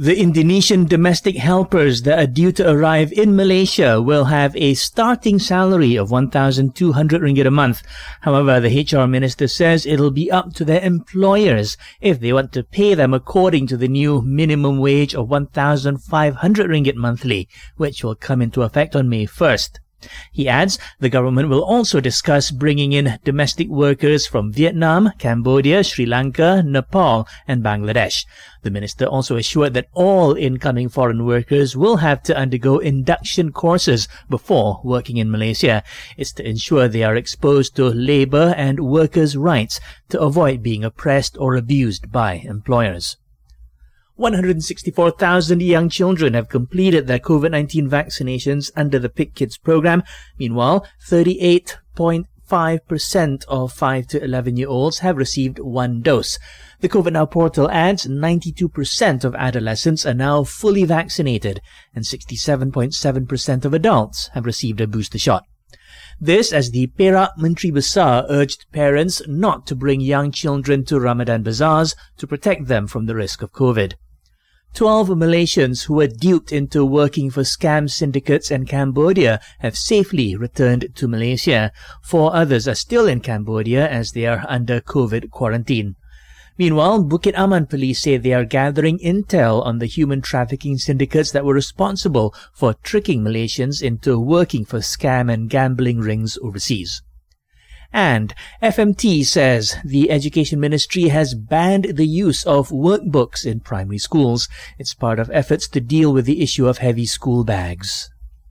The Indonesian domestic helpers that are due to arrive in Malaysia will have a starting salary of 1,200 ringgit a month. However, the HR minister says it'll be up to their employers if they want to pay them according to the new minimum wage of 1,500 ringgit monthly, which will come into effect on May 1st. He adds the government will also discuss bringing in domestic workers from Vietnam, Cambodia, Sri Lanka, Nepal, and Bangladesh. The minister also assured that all incoming foreign workers will have to undergo induction courses before working in Malaysia. It's to ensure they are exposed to labor and workers' rights to avoid being oppressed or abused by employers. 164,000 young children have completed their COVID-19 vaccinations under the PIC Kids program. Meanwhile, 38.5% of 5 to 11 year olds have received one dose. The COVID Now portal adds 92% of adolescents are now fully vaccinated and 67.7% of adults have received a booster shot. This as the Perak Menteri Besar urged parents not to bring young children to Ramadan bazaars to protect them from the risk of COVID. 12 Malaysians who were duped into working for scam syndicates in Cambodia have safely returned to Malaysia. Four others are still in Cambodia as they are under COVID quarantine. Meanwhile, Bukit Aman police say they are gathering intel on the human trafficking syndicates that were responsible for tricking Malaysians into working for scam and gambling rings overseas. And FMT says the Education Ministry has banned the use of workbooks in primary schools. It's part of efforts to deal with the issue of heavy school bags.